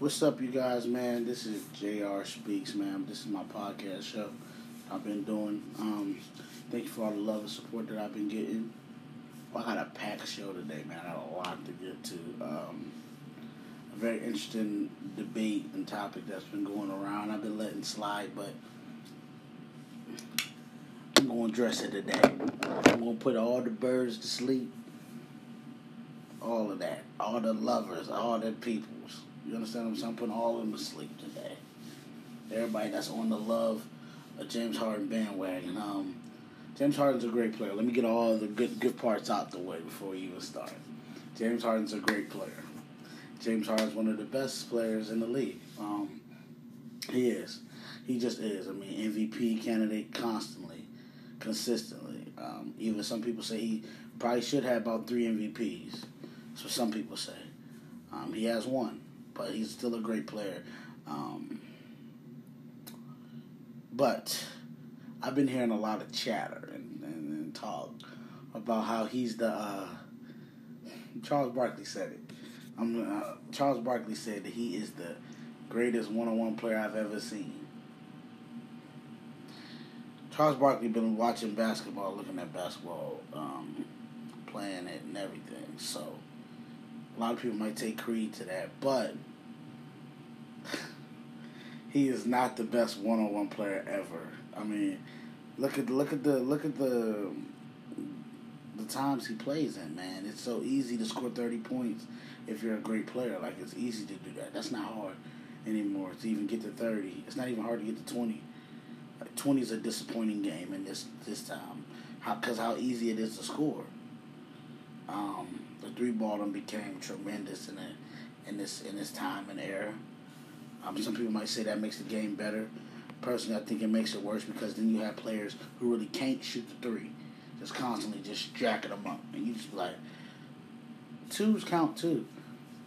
What's up, you guys, man? This is JR Speaks, man. This is my podcast show I've been doing. Um, thank you for all the love and support that I've been getting. Well, I got a packed show today, man. I got a lot to get to. Um, a very interesting debate and topic that's been going around. I've been letting slide, but I'm going to address it today. I'm going to put all the birds to sleep. All of that. All the lovers, all the peoples. You understand what I'm saying? I'm putting all of them to sleep today. Everybody that's on the love of James Harden bandwagon. Um, James Harden's a great player. Let me get all the good good parts out the way before we even start. James Harden's a great player. James Harden's one of the best players in the league. Um, he is. He just is. I mean, MVP candidate constantly, consistently. Um, even some people say he probably should have about three MVPs. So some people say. Um, he has one, but he's still a great player. Um, but I've been hearing a lot of chatter and, and, and talk about how he's the. Uh, Charles Barkley said it. Uh, Charles Barkley said that he is the greatest one-on-one player I've ever seen. Charles Barkley been watching basketball, looking at basketball, um, playing it and everything. So a lot of people might take creed to that, but he is not the best one-on-one player ever. I mean, look at look at the look at the the times he plays in. Man, it's so easy to score thirty points if you're a great player. Like it's easy to do that. That's not hard anymore to even get to thirty. It's not even hard to get to twenty. Twenty is a disappointing game in this this time, how because how easy it is to score. Um, the three ball became tremendous in a, in this in this time and era. Um, some people might say that makes the game better. Personally, I think it makes it worse because then you have players who really can't shoot the three, just constantly just jacking them up, and you just like, twos count too,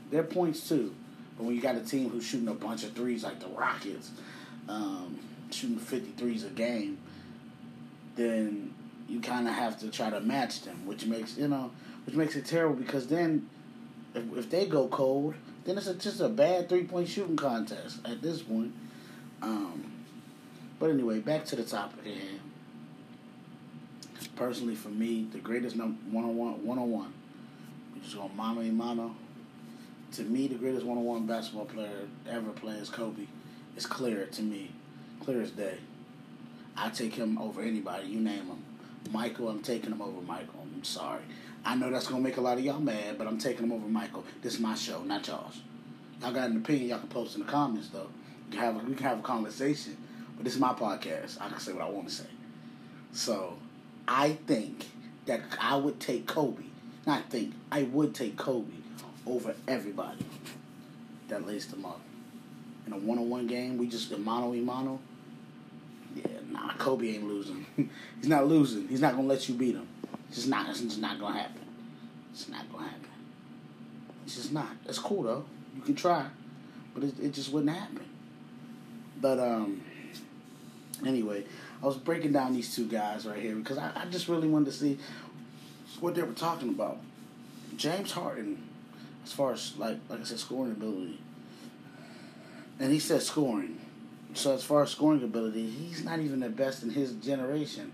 they're points too. But when you got a team who's shooting a bunch of threes like the Rockets, um, shooting 53s a game, then you kind of have to try to match them, which makes you know, which makes it terrible because then if, if they go cold, then it's a, just a bad three point shooting contest at this point. Um, but anyway, back to the topic at hand. Personally, for me, the greatest one on one, one on one, we just go mano a. To me, the greatest one on one basketball player ever play is Kobe. It's clear to me, clear as day. I take him over anybody. You name him. Michael, I'm taking him over Michael. I'm sorry. I know that's gonna make a lot of y'all mad, but I'm taking him over Michael. This is my show, not y'all's. Y'all got an opinion, y'all can post in the comments though. We can have a, we can have a conversation, but this is my podcast. I can say what I want to say. So, I think that I would take Kobe. Not think I would take Kobe over everybody that lays him up in a one-on-one game. We just mano a mano. Yeah, nah, Kobe ain't losing. He's not losing. He's not gonna let you beat him. It's just not. It's just not gonna happen. It's not gonna happen. It's just not. It's cool though. You can try, but it, it just wouldn't happen. But um. Anyway, I was breaking down these two guys right here because I, I just really wanted to see what they were talking about. James Harden, as far as like like I said, scoring ability, and he said scoring. So as far as scoring ability, he's not even the best in his generation.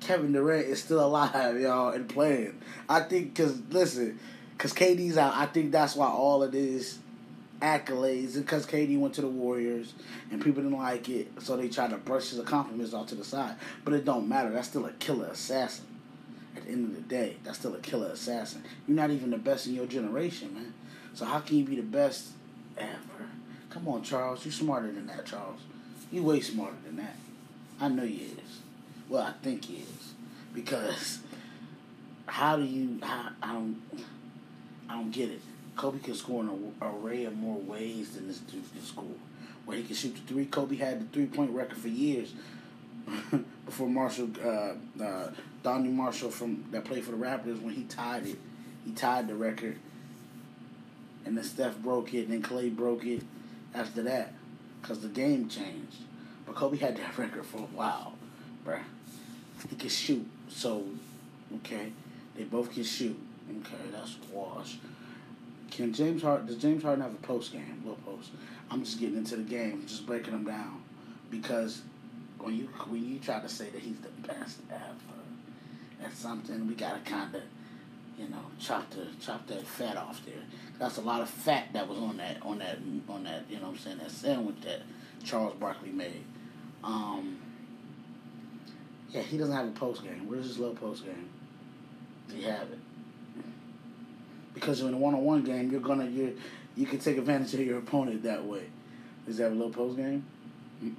Kevin Durant is still alive, y'all, and playing. I think because listen, because KD's out. I think that's why all of this accolades because KD went to the Warriors and people didn't like it, so they tried to brush his compliments off to the side. But it don't matter. That's still a killer assassin. At the end of the day, that's still a killer assassin. You're not even the best in your generation, man. So how can you be the best ever? Come on, Charles. You're smarter than that, Charles. You way smarter than that. I know you is. Well, I think he is because how do you? How, I don't. I don't get it. Kobe can score in an array of more ways than this dude can score. Where he can shoot the three. Kobe had the three point record for years before Marshall, uh, uh, Donyell Marshall from that played for the Raptors when he tied it. He tied the record, and then Steph broke it, and then Clay broke it after that, cause the game changed. But Kobe had that record for a while, bruh. He can shoot, so okay, they both can shoot. Okay, that's wash. Can James Harden does James Harden have a post game, low post? I'm just getting into the game, just breaking them down, because when you when you try to say that he's the best ever, that's something we gotta kind of, you know, chop the chop that fat off there. That's a lot of fat that was on that on that on that you know what I'm saying that sandwich that Charles Barkley made. Um, yeah, he doesn't have a post game. Where's his low post game? Does he have it? Because in a one on one game, you're gonna you you can take advantage of your opponent that way. Does he have a low post game? Mm-mm.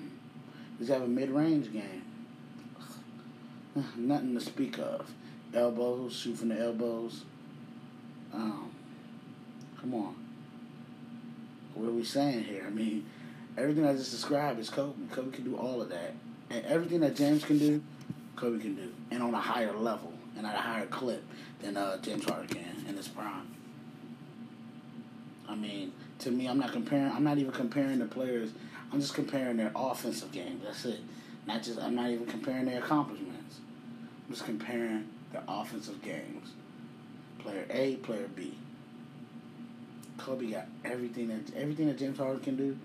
Does he have a mid range game? Nothing to speak of. Elbows, shoot from the elbows. Um, come on. What are we saying here? I mean, everything I just described is Kobe. Kobe can do all of that. And everything that James can do, Kobe can do. And on a higher level and at a higher clip than uh, James Harden can in his prime. I mean, to me, I'm not comparing. I'm not even comparing the players. I'm just comparing their offensive game. That's it. Not just. I'm not even comparing their accomplishments. I'm just comparing their offensive games. Player A, player B. Kobe got everything that everything that James Harden can do.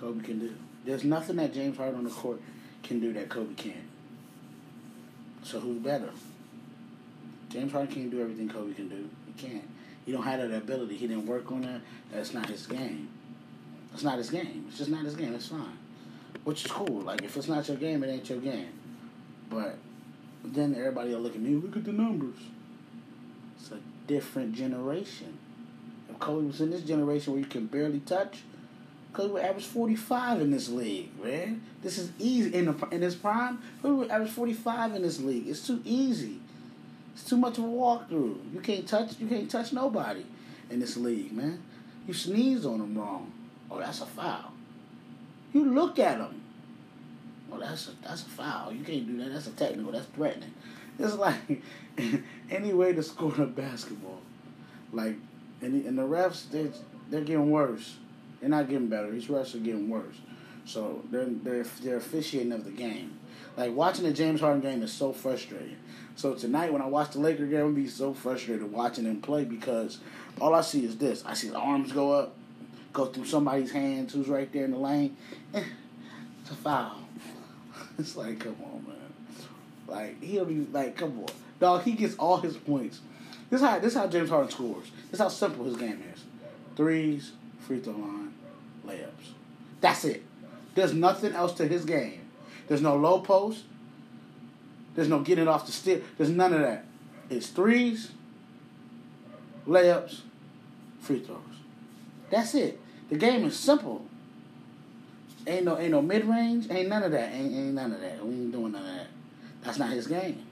Kobe can do. There's nothing that James Harden on the court can do that Kobe can't. So who's better? James Harden can't do everything Kobe can do. He can't. He don't have that ability. He didn't work on that. That's not his game. It's not his game. It's just not his game. It's fine. Which is cool. Like if it's not your game, it ain't your game. But then everybody will look at me. Look at the numbers. It's a different generation. If Kobe was in this generation where you can barely touch, Kobe would average forty five in this league, man. This is easy in the in his prime. Would average forty five in this league. It's too easy. It's too much of a walkthrough. You can't touch. You can't touch nobody in this league, man. You sneeze on them wrong. Oh, that's a foul. You look at them. Oh, that's a that's a foul. You can't do that. That's a technical. That's threatening. It's like any way to score a basketball. Like, and, and the refs, they they're getting worse. They're not getting better. These refs are getting worse. So they're they're they're officiating of the game. Like watching the James Harden game is so frustrating. So tonight when I watch the Laker game, I'm be so frustrated watching them play because all I see is this. I see the arms go up, go through somebody's hands who's right there in the lane. Eh, it's a foul. It's like, come on, man. Like he'll be like, come on, dog. He gets all his points. This how this how James Harden scores. This how simple his game is. Threes, free throw line, layups. That's it. There's nothing else to his game. There's no low post. There's no getting off the steal. There's none of that. It's threes, layups, free throws. That's it. The game is simple. Ain't no ain't no mid range. Ain't none of that. Ain't ain't none of that. We ain't doing none of that. That's not his game.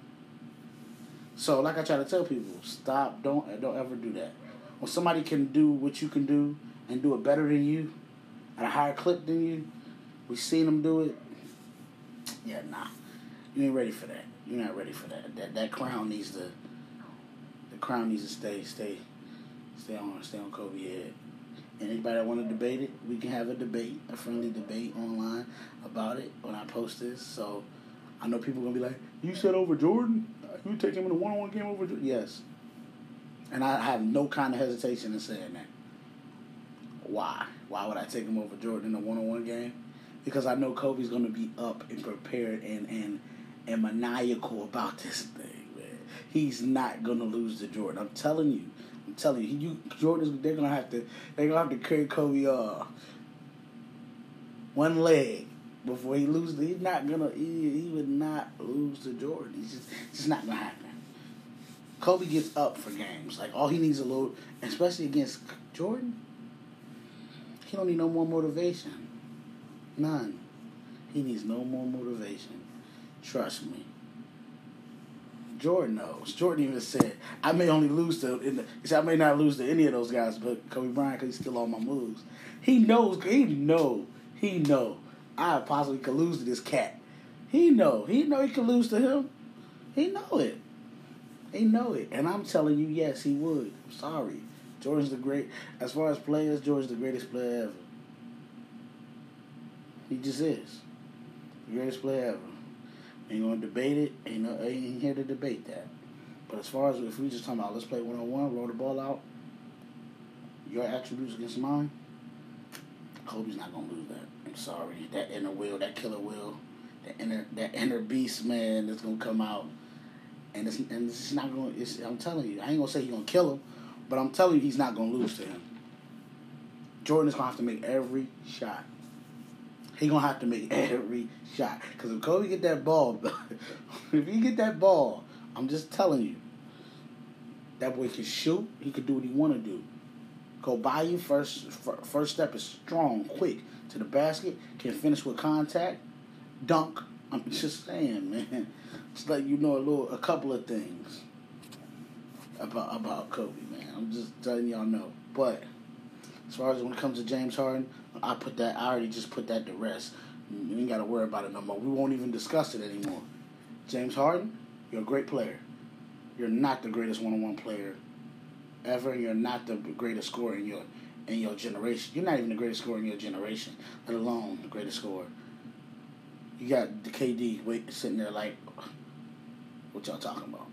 So like I try to tell people, stop. Don't don't ever do that. When somebody can do what you can do and do it better than you, at a higher clip than you, we seen them do it. Yeah, nah. You ain't ready for that. You're not ready for that. That that crown needs to the crown needs to stay stay stay on stay on Kobe head. Anybody that want to debate it, we can have a debate, a friendly debate online about it when I post this. So I know people gonna be like, "You said over Jordan? You take him in a one-on-one game over Jordan?" Yes, and I have no kind of hesitation in saying that. Why? Why would I take him over Jordan in a one-on-one game? Because I know Kobe's gonna be up and prepared and and and maniacal about this thing, man. He's not gonna lose to Jordan. I'm telling you. I'm telling you, you Jordan's they're gonna have to they're gonna have to carry Kobe uh one leg before he loses. He's not gonna he, he would not lose to Jordan. He's just it's just not gonna happen. Kobe gets up for games. Like all he needs a little especially against Jordan, he don't need no more motivation. None. He needs no more motivation. Trust me. Jordan knows. Jordan even said, "I may only lose to." In the, "I may not lose to any of those guys, but Kobe Bryant, because he's still on my moves. He knows. He know. He know. I possibly could lose to this cat. He know. He know he could lose to him. He know it. He know it. And I'm telling you, yes, he would. I'm sorry. Jordan's the great. As far as players, Jordan's the greatest player ever. He just is. The greatest player ever. Ain't gonna debate it. Ain't no, ain't here to debate that. But as far as if we just talking about let's play one on one, roll the ball out. your attributes against mine, Kobe's not gonna lose that. I'm sorry. That inner will, that killer will, that inner that inner beast man that's gonna come out. And it's and it's not gonna it's I'm telling you, I ain't gonna say he's gonna kill him, but I'm telling you he's not gonna lose to him. Jordan is gonna have to make every shot. He gonna have to make every shot. Cause if Kobe get that ball, if he get that ball, I'm just telling you, that boy can shoot. He can do what he want to do. Go by you first. First step is strong, quick to the basket. Can finish with contact, dunk. I'm just saying, man. Just let you know a little, a couple of things about about Kobe. I'm just telling y'all know. But as far as when it comes to James Harden, I put that. I already just put that to rest. You ain't got to worry about it no more. We won't even discuss it anymore. James Harden, you're a great player. You're not the greatest one-on-one player ever. And you're not the greatest scorer in your in your generation. You're not even the greatest scorer in your generation, let alone the greatest scorer. You got the KD wait sitting there like, what y'all talking about?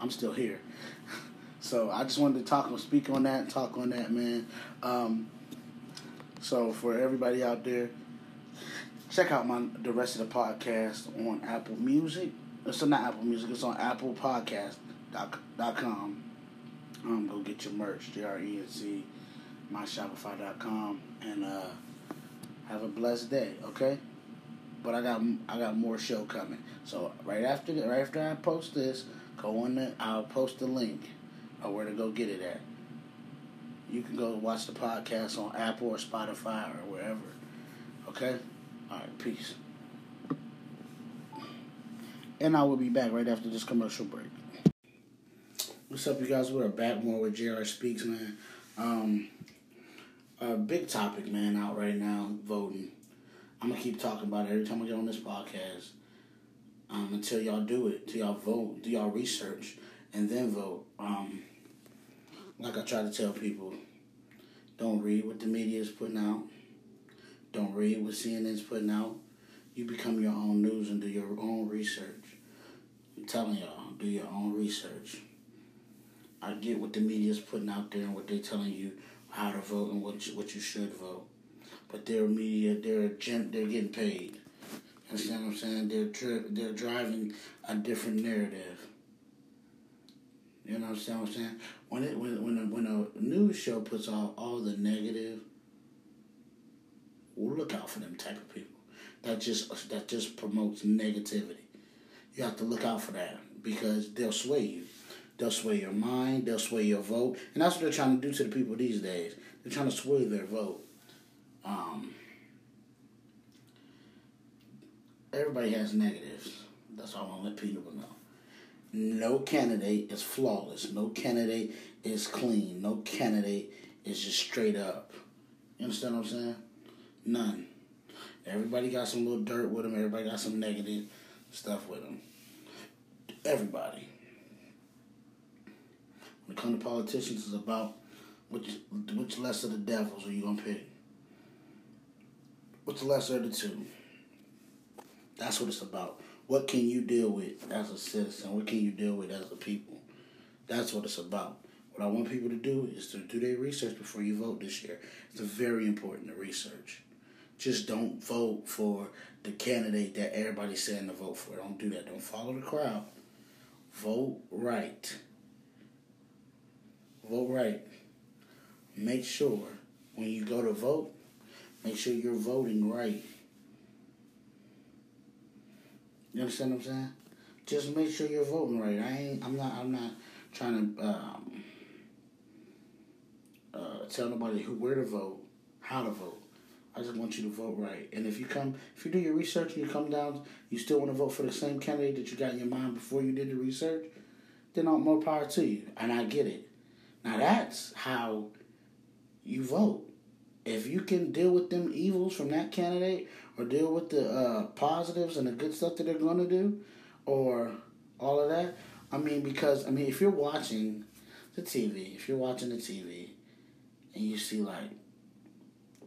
I'm still here. so I just wanted to talk and speak on that talk on that, man. Um, so for everybody out there, check out my the rest of the podcast on Apple Music. It's not Apple Music. It's on Apple Podcast dot, com. Um, go get your merch, J-R-E-N-C, myshopify.com, and uh, have a blessed day, okay? But I got I got more show coming. So right after right after I post this, go on the I'll post the link of where to go get it at. You can go watch the podcast on Apple or Spotify or wherever. Okay? Alright, peace. And I will be back right after this commercial break. What's up, you guys? We're back more with JR Speaks, man. Um, a big topic, man, out right now, voting. I'm gonna keep talking about it every time I get on this podcast. Um, until y'all do it, till y'all vote, do y'all research, and then vote. Um, like I try to tell people, don't read what the media is putting out. Don't read what CNN's putting out. You become your own news and do your own research. I'm telling y'all, do your own research. I get what the media's putting out there and what they're telling you how to vote and what you, what you should vote. But their media, they're a gent they're getting paid. You understand what I'm saying? They're they're driving a different narrative. You know what I'm saying? When it when when a, when a news show puts out all the negative, well, look out for them type of people. That just that just promotes negativity. You have to look out for that because they'll sway you. They'll sway your mind. They'll sway your vote, and that's what they're trying to do to the people these days. They're trying to sway their vote. Um, everybody has negatives. That's all I want to let people know. No candidate is flawless. No candidate is clean. No candidate is just straight up. You understand what I'm saying? None. Everybody got some little dirt with them. Everybody got some negative stuff with them. Everybody. When it comes to politicians, it's about which which lesser of the devils are you gonna pick? The lesser of the two? That's what it's about. What can you deal with as a citizen? What can you deal with as a people? That's what it's about. What I want people to do is to do their research before you vote this year. It's very important to research. Just don't vote for the candidate that everybody's saying to vote for. Don't do that. Don't follow the crowd. Vote right. Vote right. Make sure when you go to vote, make sure you're voting right. You understand what I'm saying? Just make sure you're voting right. I ain't. I'm not. I'm not trying to um, uh, tell nobody who where to vote, how to vote. I just want you to vote right. And if you come, if you do your research and you come down, you still want to vote for the same candidate that you got in your mind before you did the research, then all more power to you. And I get it. Now that's how you vote. If you can deal with them evils from that candidate, or deal with the uh, positives and the good stuff that they're going to do, or all of that. I mean, because I mean, if you're watching the TV, if you're watching the TV, and you see like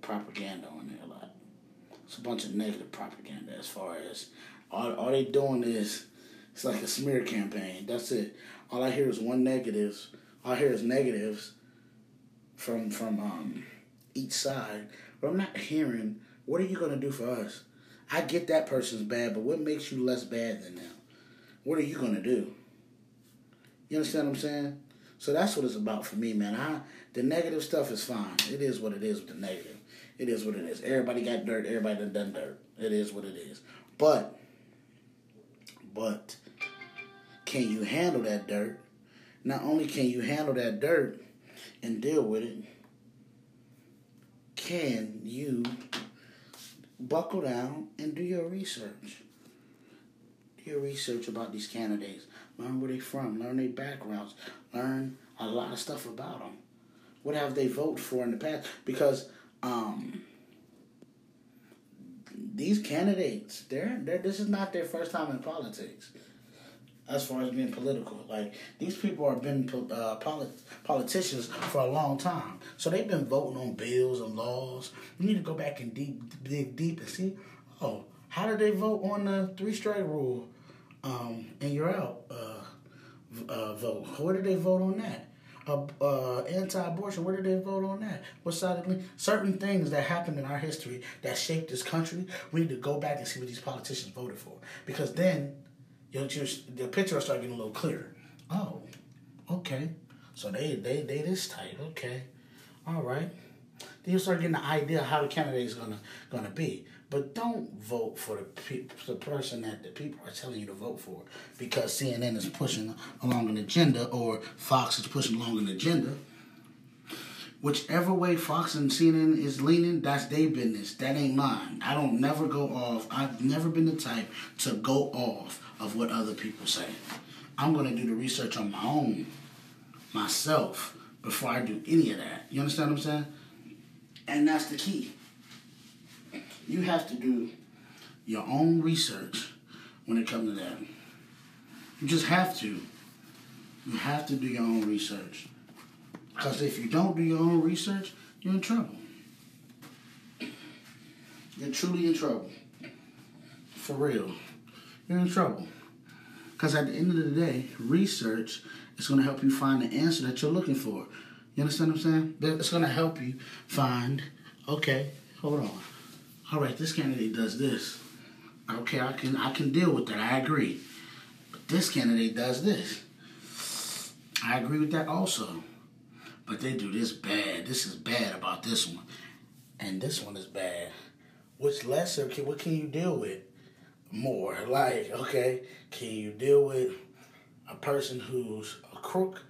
propaganda on there, a lot, it's a bunch of negative propaganda as far as all all they doing is it's like a smear campaign. That's it. All I hear is one negatives. All I hear is negatives from from um, each side, but I'm not hearing what are you gonna do for us. I get that person's bad, but what makes you less bad than them? What are you gonna do? You understand what I'm saying? So that's what it's about for me, man. I the negative stuff is fine. It is what it is with the negative. It is what it is. Everybody got dirt. Everybody done done dirt. It is what it is. But, but, can you handle that dirt? Not only can you handle that dirt and deal with it, can you buckle down and do your research? Do your research about these candidates. Learn where they're from. Learn their backgrounds. Learn a lot of stuff about them. What have they voted for in the past? Because um, these candidates, they're, they're this is not their first time in politics. As far as being political, like these people have been uh, polit- politicians for a long time, so they've been voting on bills and laws. We need to go back and deep, dig deep and see. Oh, how did they vote on the three strike rule? Um, and you're out. Uh, uh, vote. Where did they vote on that? uh, uh, anti-abortion. Where did they vote on that? What side of certain things that happened in our history that shaped this country? We need to go back and see what these politicians voted for, because then your the picture will start getting a little clearer. Oh, okay. So they they they this tight. Okay, all right. Then you start getting the idea how the candidate is gonna gonna be. But don't vote for the, pe- the person that the people are telling you to vote for because CNN is pushing along an agenda or Fox is pushing along an agenda. Whichever way Fox and CNN is leaning, that's their business. That ain't mine. I don't never go off. I've never been the type to go off of what other people say. I'm going to do the research on my own, myself, before I do any of that. You understand what I'm saying? And that's the key you have to do your own research when it comes to that. You just have to. You have to do your own research. Because if you don't do your own research, you're in trouble. You're truly in trouble. For real. You're in trouble. Because at the end of the day, research is going to help you find the answer that you're looking for. You understand what I'm saying? It's going to help you find, okay, hold on all right, this candidate does this. Okay, I can I can deal with that. I agree. But this candidate does this. I agree with that also. But they do this bad. This is bad about this one. And this one is bad. Which lesser can what can you deal with more? Like, okay, can you deal with a person who's a crook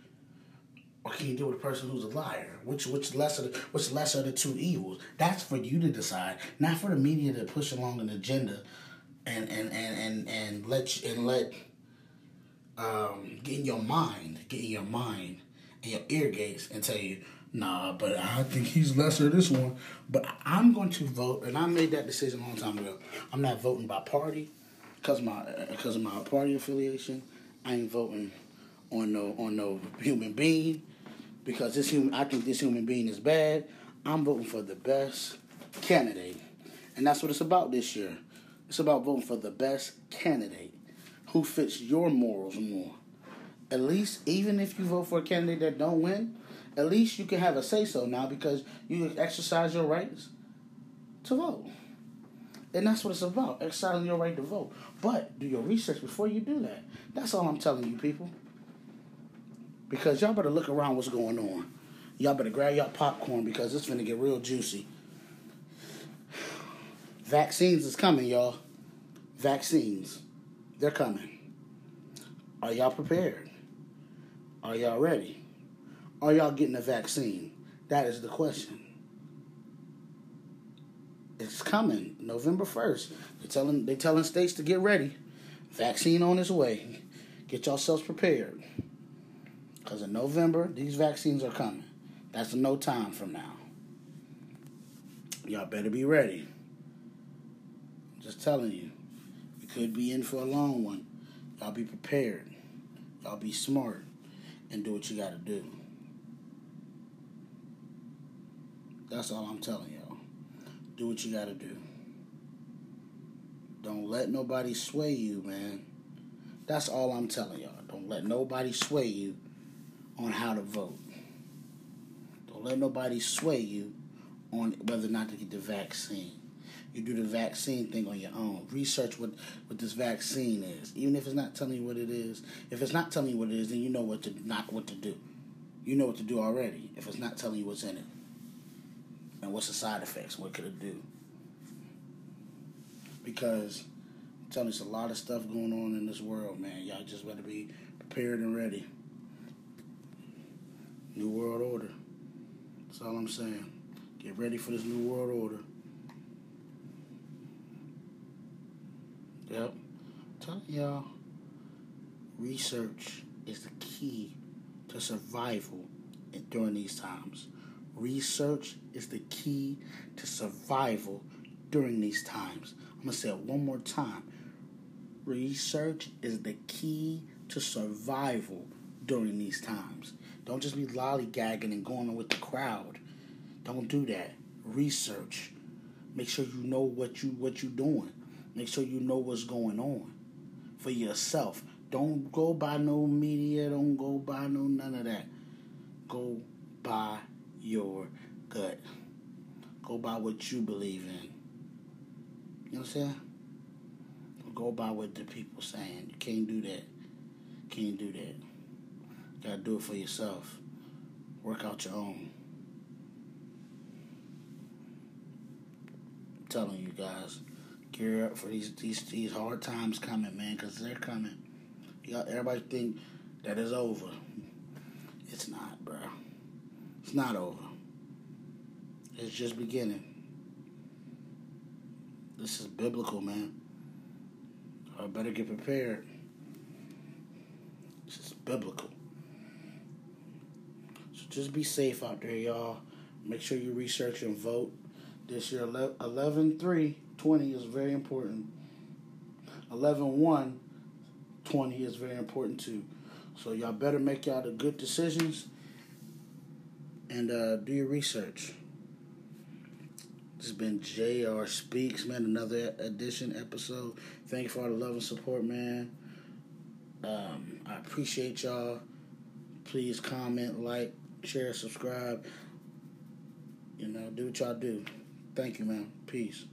or can you deal with a person who's a liar? Which which lesser which lesser of the two evils? That's for you to decide, not for the media to push along an agenda and and and and, and let you, and let um, get in your mind, get in your mind and your ear gates and tell you, nah, but I think he's lesser this one. But I'm going to vote, and I made that decision a long time ago. I'm not voting by party because my because of my party affiliation. I ain't voting on no on no human being because this human I think this human being is bad. I'm voting for the best candidate. And that's what it's about this year. It's about voting for the best candidate who fits your morals more. At least even if you vote for a candidate that don't win, at least you can have a say so now because you exercise your rights to vote. And that's what it's about, exercising your right to vote. But do your research before you do that. That's all I'm telling you people. Because y'all better look around what's going on. Y'all better grab y'all popcorn because it's gonna get real juicy. Vaccines is coming, y'all. Vaccines. They're coming. Are y'all prepared? Are y'all ready? Are y'all getting a vaccine? That is the question. It's coming, November first. They're telling they telling states to get ready. Vaccine on its way. Get yourselves prepared. Because in November, these vaccines are coming. That's no time from now. Y'all better be ready. Just telling you. You could be in for a long one. Y'all be prepared. Y'all be smart and do what you got to do. That's all I'm telling y'all. Do what you got to do. Don't let nobody sway you, man. That's all I'm telling y'all. Don't let nobody sway you on how to vote. Don't Don't let nobody sway you on whether or not to get the vaccine. You do the vaccine thing on your own. Research what, what this vaccine is. Even if it's not telling you what it is. If it's not telling you what it is, then you know what to not what to do. You know what to do already if it's not telling you what's in it. And what's the side effects? What could it do? Because I'm telling you, there's a lot of stuff going on in this world, man. Y'all just better be prepared and ready. New world order. That's all I'm saying. Get ready for this new world order. Yep. Telling y'all, research is the key to survival during these times. Research is the key to survival during these times. I'm going to say it one more time. Research is the key to survival during these times. Don't just be lollygagging and going with the crowd. Don't do that. Research. Make sure you know what you what you're doing. Make sure you know what's going on for yourself. Don't go by no media. Don't go by no none of that. Go by your gut. Go by what you believe in. You know what I'm saying? Go by what the people saying. You can't do that. Can't do that. You gotta do it for yourself. Work out your own. I'm telling you guys, gear up for these these these hard times coming, man, because they're coming. Got everybody think that is over. It's not, bro. It's not over. It's just beginning. This is biblical, man. I better get prepared. This is biblical. So just be safe out there, y'all. Make sure you research and vote. This year, 11 3 20 is very important. 11 1 20 is very important too. So y'all better make y'all the good decisions and uh, do your research. This has been JR Speaks, man. Another edition episode. Thank you for all the love and support, man. Um, I appreciate y'all. Please comment, like, share, subscribe. You know, do what y'all do. Thank you, man. Peace.